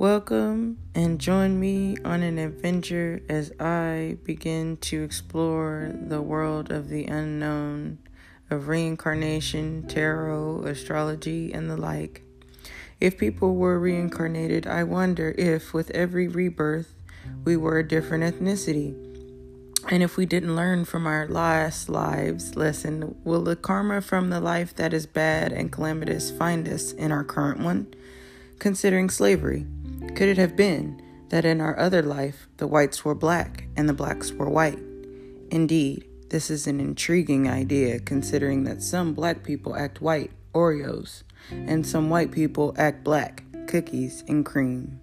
Welcome and join me on an adventure as I begin to explore the world of the unknown, of reincarnation, tarot, astrology, and the like. If people were reincarnated, I wonder if, with every rebirth, we were a different ethnicity. And if we didn't learn from our last lives lesson, will the karma from the life that is bad and calamitous find us in our current one? Considering slavery, could it have been that in our other life the whites were black and the blacks were white? Indeed, this is an intriguing idea considering that some black people act white, Oreos, and some white people act black, cookies and cream.